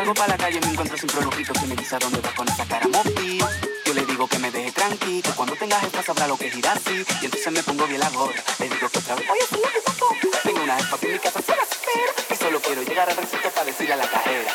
Salgo para la calle me encuentro siempre un que me dice a dónde vas con esa cara móvil. Yo le digo que me deje tranqui, que cuando tengas esta sabrá lo que es ir así. Y entonces me pongo bien la gorra. Le digo que otra vez, oye, sí, ¿qué pasó? Tengo una jefa en mi casa se la espera. Y solo quiero llegar al recinto para decirle a la cajera.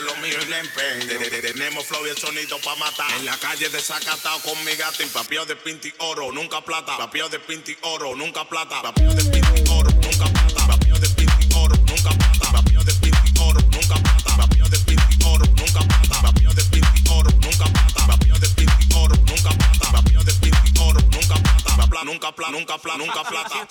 lo mío. Tenemos flow y el sonido pa' matar. En la calle desacatado con mi gato y papío de pinti oro, nunca plata. Papío de pinti oro, nunca plata. Papío de pinti oro, nunca plata. Papío de pinti oro, nunca plata. Papío de pinti oro, nunca plata. Papío de pinti oro, nunca plata. Papío de pinti oro, nunca plata. Papío de pinti oro, nunca plata. Papío de pinti oro, nunca plata. Nunca plata, nunca plata, nunca plata.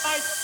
fight.